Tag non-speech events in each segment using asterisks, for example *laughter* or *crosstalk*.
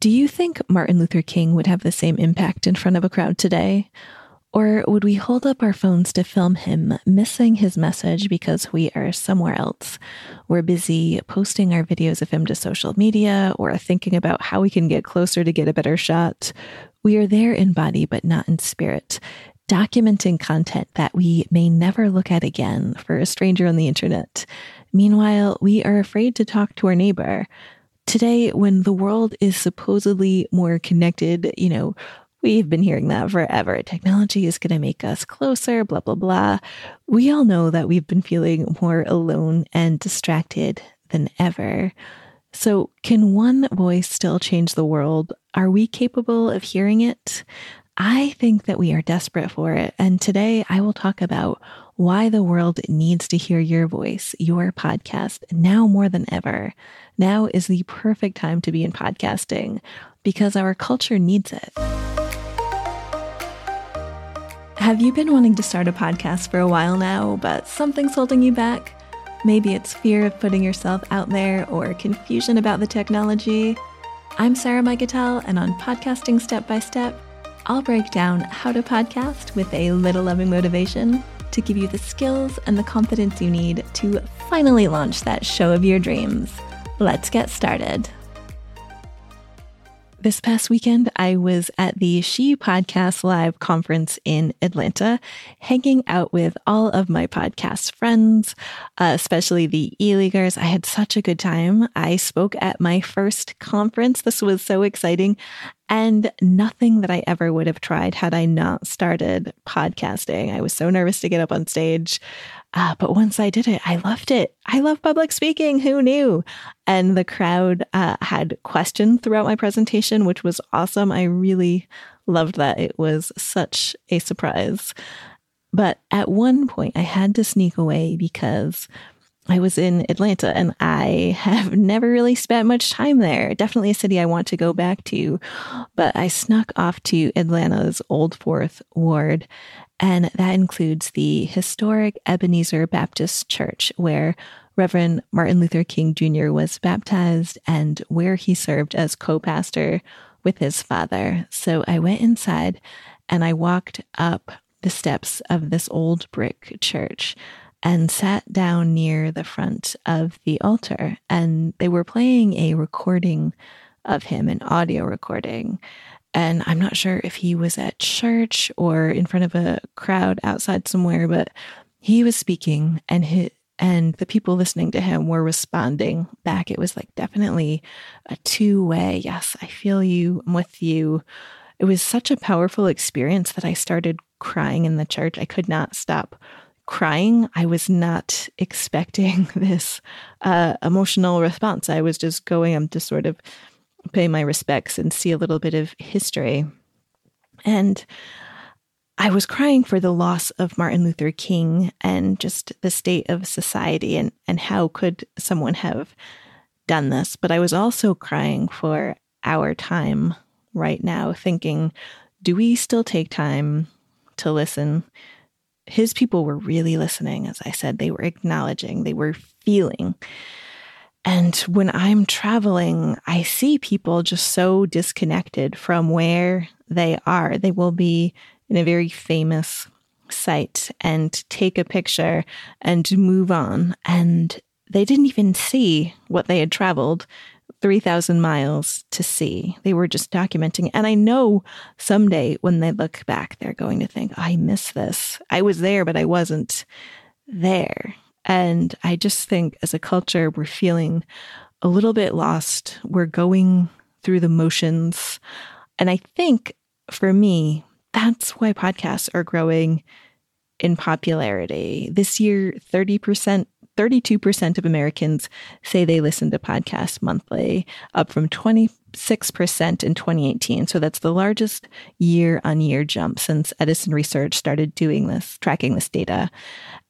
Do you think Martin Luther King would have the same impact in front of a crowd today? Or would we hold up our phones to film him missing his message because we are somewhere else? We're busy posting our videos of him to social media or thinking about how we can get closer to get a better shot. We are there in body, but not in spirit, documenting content that we may never look at again for a stranger on the internet. Meanwhile, we are afraid to talk to our neighbor. Today, when the world is supposedly more connected, you know, We've been hearing that forever. Technology is going to make us closer, blah, blah, blah. We all know that we've been feeling more alone and distracted than ever. So, can one voice still change the world? Are we capable of hearing it? I think that we are desperate for it. And today I will talk about why the world needs to hear your voice, your podcast, now more than ever. Now is the perfect time to be in podcasting because our culture needs it. Have you been wanting to start a podcast for a while now, but something's holding you back? Maybe it's fear of putting yourself out there or confusion about the technology. I'm Sarah Mikutel, and on Podcasting Step by Step, I'll break down how to podcast with a little loving motivation to give you the skills and the confidence you need to finally launch that show of your dreams. Let's get started. This past weekend, I was at the She Podcast Live conference in Atlanta, hanging out with all of my podcast friends, uh, especially the e leaguers. I had such a good time. I spoke at my first conference. This was so exciting and nothing that I ever would have tried had I not started podcasting. I was so nervous to get up on stage. Uh, but once I did it, I loved it. I love public speaking. Who knew? And the crowd uh, had questions throughout my presentation, which was awesome. I really loved that. It was such a surprise. But at one point, I had to sneak away because I was in Atlanta and I have never really spent much time there. Definitely a city I want to go back to. But I snuck off to Atlanta's Old Fourth Ward and that includes the historic Ebenezer Baptist Church, where Reverend Martin Luther King Jr. was baptized and where he served as co pastor with his father. So I went inside and I walked up the steps of this old brick church and sat down near the front of the altar. And they were playing a recording of him, an audio recording. And I'm not sure if he was at church or in front of a crowd outside somewhere, but he was speaking and his, and the people listening to him were responding back. It was like definitely a two way. Yes, I feel you. I'm with you. It was such a powerful experience that I started crying in the church. I could not stop crying. I was not expecting *laughs* this uh, emotional response. I was just going, I'm just sort of pay my respects and see a little bit of history. And I was crying for the loss of Martin Luther King and just the state of society and, and how could someone have done this. But I was also crying for our time right now, thinking, do we still take time to listen? His people were really listening, as I said, they were acknowledging, they were feeling. And when I'm traveling, I see people just so disconnected from where they are. They will be in a very famous site and take a picture and move on. And they didn't even see what they had traveled 3,000 miles to see. They were just documenting. And I know someday when they look back, they're going to think, I miss this. I was there, but I wasn't there. And I just think as a culture, we're feeling a little bit lost. We're going through the motions. And I think for me, that's why podcasts are growing in popularity. This year, 30%, 32% of Americans say they listen to podcasts monthly, up from 26% in 2018. So that's the largest year on year jump since Edison Research started doing this, tracking this data.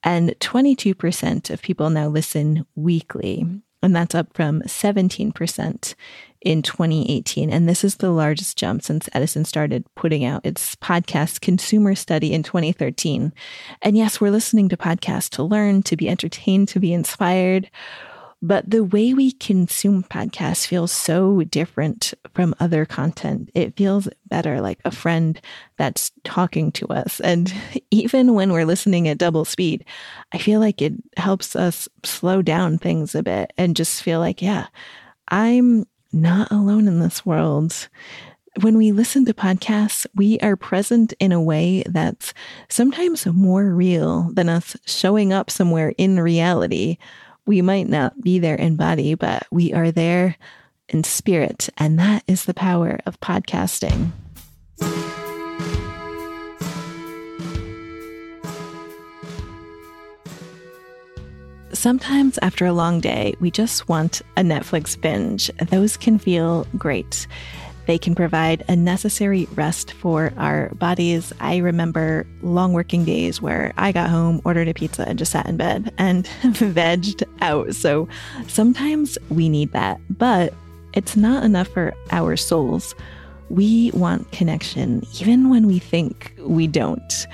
And 22% of people now listen weekly. And that's up from 17% in 2018. And this is the largest jump since Edison started putting out its podcast consumer study in 2013. And yes, we're listening to podcasts to learn, to be entertained, to be inspired. But the way we consume podcasts feels so different from other content. It feels better like a friend that's talking to us. And *laughs* even when we're listening at double speed, I feel like it helps us slow down things a bit and just feel like, yeah, I'm not alone in this world when we listen to podcasts, we are present in a way that's sometimes more real than us showing up somewhere in reality. We might not be there in body, but we are there in spirit. And that is the power of podcasting. Sometimes after a long day, we just want a Netflix binge. Those can feel great. They can provide a necessary rest for our bodies. I remember long working days where I got home, ordered a pizza, and just sat in bed and *laughs* vegged out. So sometimes we need that, but it's not enough for our souls. We want connection, even when we think we don't.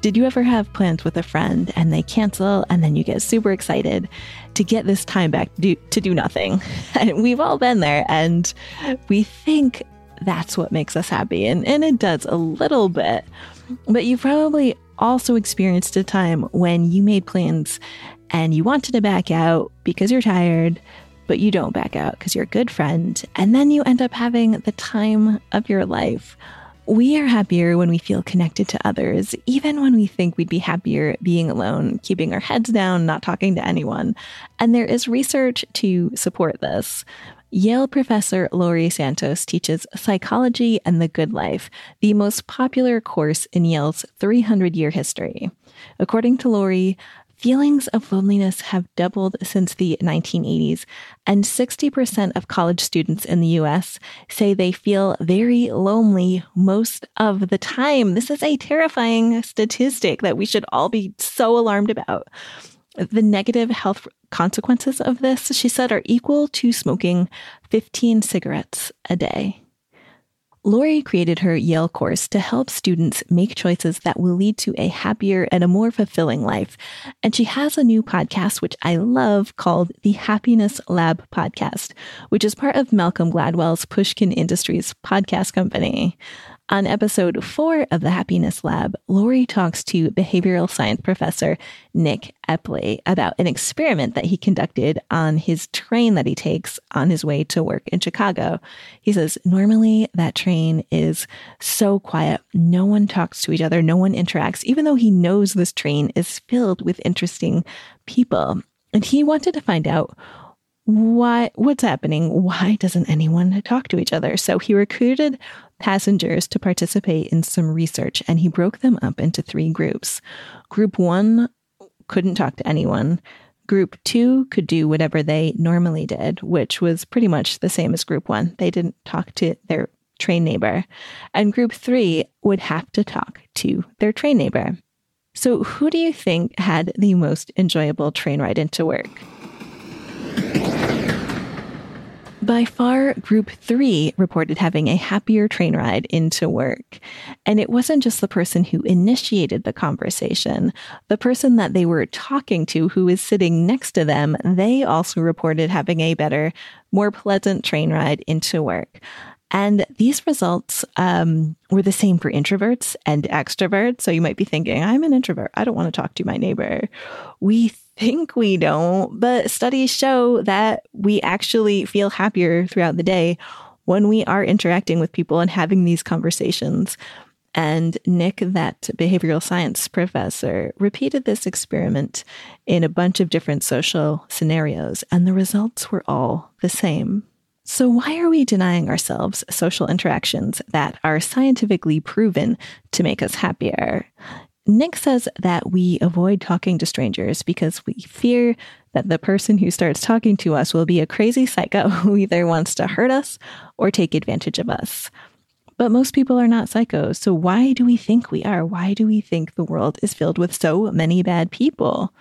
Did you ever have plans with a friend and they cancel and then you get super excited to get this time back to do, to do nothing? *laughs* And we've all been there and we think that's what makes us happy. And, and it does a little bit. But you've probably also experienced a time when you made plans and you wanted to back out because you're tired, but you don't back out because you're a good friend. And then you end up having the time of your life we are happier when we feel connected to others, even when we think we'd be happier being alone, keeping our heads down, not talking to anyone. And there is research to support this. Yale professor Laurie Santos teaches Psychology and the Good Life, the most popular course in Yale's 300 year history. According to Laurie, Feelings of loneliness have doubled since the 1980s, and 60% of college students in the US say they feel very lonely most of the time. This is a terrifying statistic that we should all be so alarmed about. The negative health consequences of this, she said, are equal to smoking 15 cigarettes a day. Laurie created her Yale course to help students make choices that will lead to a happier and a more fulfilling life. And she has a new podcast, which I love, called the Happiness Lab Podcast, which is part of Malcolm Gladwell's Pushkin Industries podcast company. On episode four of the Happiness Lab, Laurie talks to behavioral science professor Nick Epley about an experiment that he conducted on his train that he takes on his way to work in Chicago. He says, normally that train is so quiet. No one talks to each other. No one interacts, even though he knows this train is filled with interesting people. And he wanted to find out why what's happening why doesn't anyone talk to each other so he recruited passengers to participate in some research and he broke them up into three groups. Group 1 couldn't talk to anyone. Group 2 could do whatever they normally did which was pretty much the same as group 1 they didn't talk to their train neighbor. And group 3 would have to talk to their train neighbor. So who do you think had the most enjoyable train ride into work by far, group three reported having a happier train ride into work. And it wasn't just the person who initiated the conversation. The person that they were talking to, who was sitting next to them, they also reported having a better, more pleasant train ride into work. And these results um, were the same for introverts and extroverts. So you might be thinking, I'm an introvert. I don't want to talk to my neighbor. We think we don't, but studies show that we actually feel happier throughout the day when we are interacting with people and having these conversations. And Nick, that behavioral science professor, repeated this experiment in a bunch of different social scenarios, and the results were all the same. So, why are we denying ourselves social interactions that are scientifically proven to make us happier? Nick says that we avoid talking to strangers because we fear that the person who starts talking to us will be a crazy psycho *laughs* who either wants to hurt us or take advantage of us. But most people are not psychos, so why do we think we are? Why do we think the world is filled with so many bad people?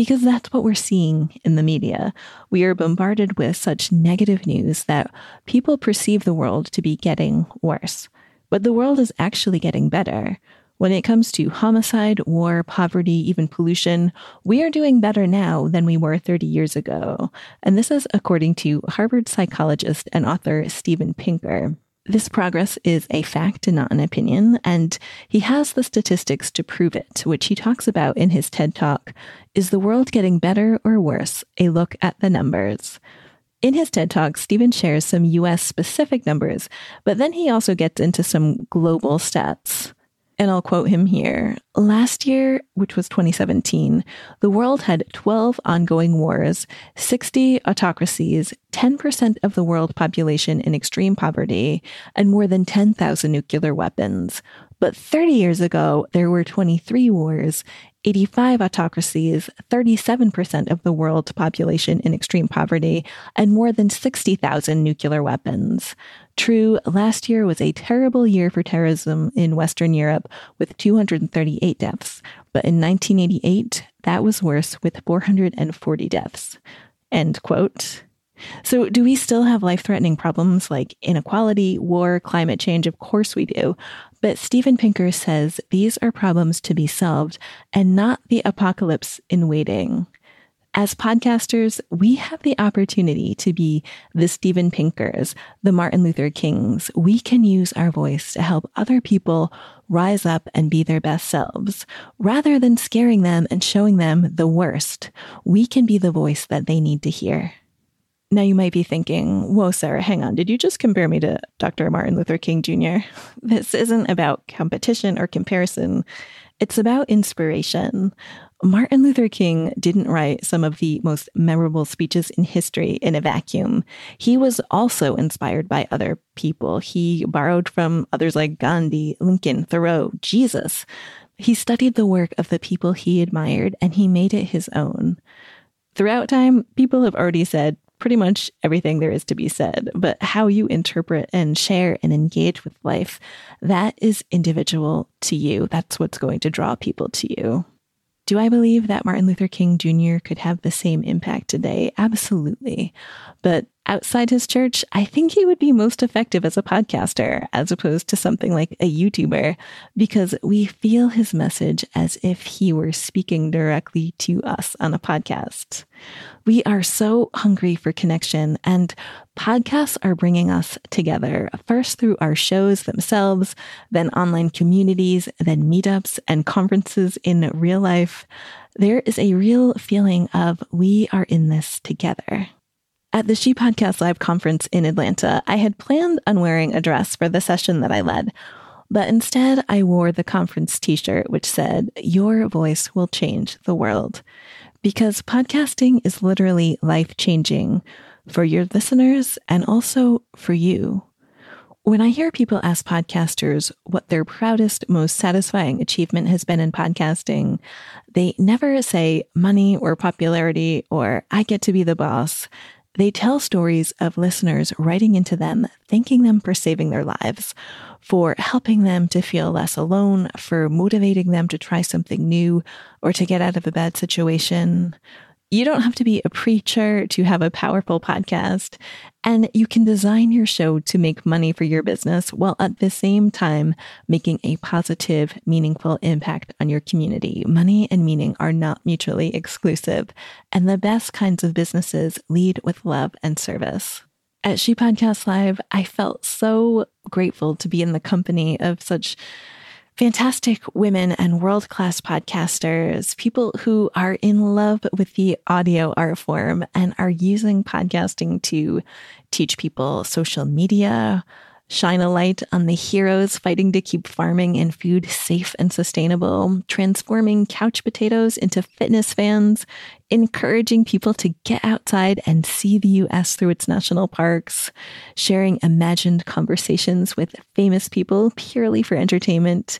Because that's what we're seeing in the media. We are bombarded with such negative news that people perceive the world to be getting worse. But the world is actually getting better. When it comes to homicide, war, poverty, even pollution, we are doing better now than we were 30 years ago. And this is according to Harvard psychologist and author Steven Pinker. This progress is a fact and not an opinion, and he has the statistics to prove it, which he talks about in his TED Talk Is the World Getting Better or Worse? A Look at the Numbers. In his TED Talk, Steven shares some US specific numbers, but then he also gets into some global stats. And I'll quote him here. Last year, which was 2017, the world had 12 ongoing wars, 60 autocracies, 10% of the world population in extreme poverty, and more than 10,000 nuclear weapons. But 30 years ago, there were 23 wars, 85 autocracies, 37% of the world's population in extreme poverty, and more than 60,000 nuclear weapons. True, last year was a terrible year for terrorism in Western Europe with 238 deaths, but in 1988, that was worse with 440 deaths. End quote. So, do we still have life threatening problems like inequality, war, climate change? Of course we do. But Steven Pinker says these are problems to be solved and not the apocalypse in waiting. As podcasters, we have the opportunity to be the Steven Pinkers, the Martin Luther Kings. We can use our voice to help other people rise up and be their best selves. Rather than scaring them and showing them the worst, we can be the voice that they need to hear. Now you might be thinking, whoa, Sarah, hang on. Did you just compare me to Dr. Martin Luther King Jr.? *laughs* This isn't about competition or comparison. It's about inspiration. Martin Luther King didn't write some of the most memorable speeches in history in a vacuum. He was also inspired by other people. He borrowed from others like Gandhi, Lincoln, Thoreau, Jesus. He studied the work of the people he admired and he made it his own. Throughout time, people have already said pretty much everything there is to be said, but how you interpret and share and engage with life, that is individual to you. That's what's going to draw people to you. Do I believe that Martin Luther King Jr. could have the same impact today? Absolutely. But outside his church, I think he would be most effective as a podcaster as opposed to something like a YouTuber because we feel his message as if he were speaking directly to us on a podcast. We are so hungry for connection, and podcasts are bringing us together, first through our shows themselves, then online communities, then meetups and conferences in real life. There is a real feeling of we are in this together. At the She Podcast Live conference in Atlanta, I had planned on wearing a dress for the session that I led, but instead I wore the conference t shirt which said, Your voice will change the world. Because podcasting is literally life changing for your listeners and also for you. When I hear people ask podcasters what their proudest, most satisfying achievement has been in podcasting, they never say money or popularity or I get to be the boss. They tell stories of listeners writing into them, thanking them for saving their lives, for helping them to feel less alone, for motivating them to try something new or to get out of a bad situation. You don't have to be a preacher to have a powerful podcast, and you can design your show to make money for your business while at the same time making a positive, meaningful impact on your community. Money and meaning are not mutually exclusive, and the best kinds of businesses lead with love and service. At She Podcast Live, I felt so grateful to be in the company of such fantastic women and world class podcasters, people who are in love with the audio art form and are using podcasting to teach people social media, shine a light on the heroes fighting to keep farming and food safe and sustainable, transforming couch potatoes into fitness fans, encouraging people to get outside and see the US through its national parks, sharing imagined conversations with famous people purely for entertainment,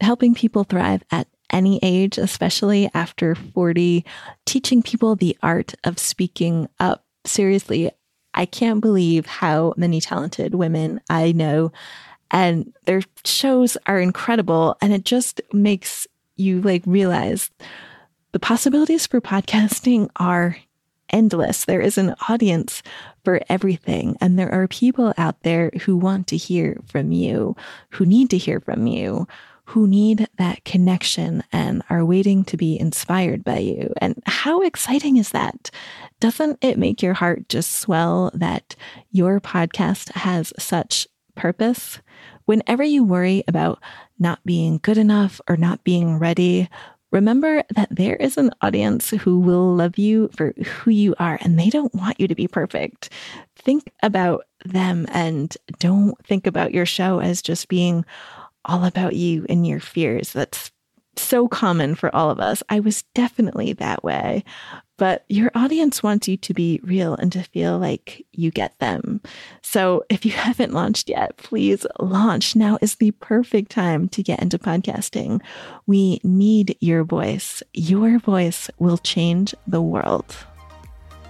helping people thrive at any age, especially after 40, teaching people the art of speaking up. Seriously, I can't believe how many talented women I know and their shows are incredible and it just makes you like realize the possibilities for podcasting are endless. There is an audience for everything. And there are people out there who want to hear from you, who need to hear from you, who need that connection and are waiting to be inspired by you. And how exciting is that? Doesn't it make your heart just swell that your podcast has such purpose? Whenever you worry about not being good enough or not being ready, remember that there is an audience who will love you for who you are and they don't want you to be perfect. Think about them and don't think about your show as just being all about you and your fears. That's so common for all of us. I was definitely that way. But your audience wants you to be real and to feel like you get them. So if you *laughs* haven't launched yet, please launch. Now is the perfect time to get into podcasting. We need your voice. Your voice will change the world.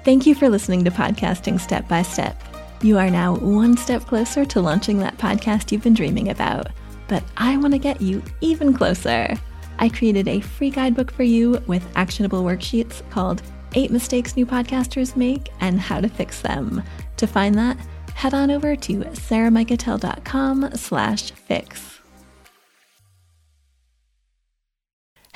Thank you for listening to Podcasting Step by Step. You are now one step closer to launching that podcast you've been dreaming about. But I want to get you even closer. I created a free guidebook for you with actionable worksheets called Eight Mistakes New Podcasters Make and How to Fix Them. To find that, head on over to sarahmikutel.com slash fix.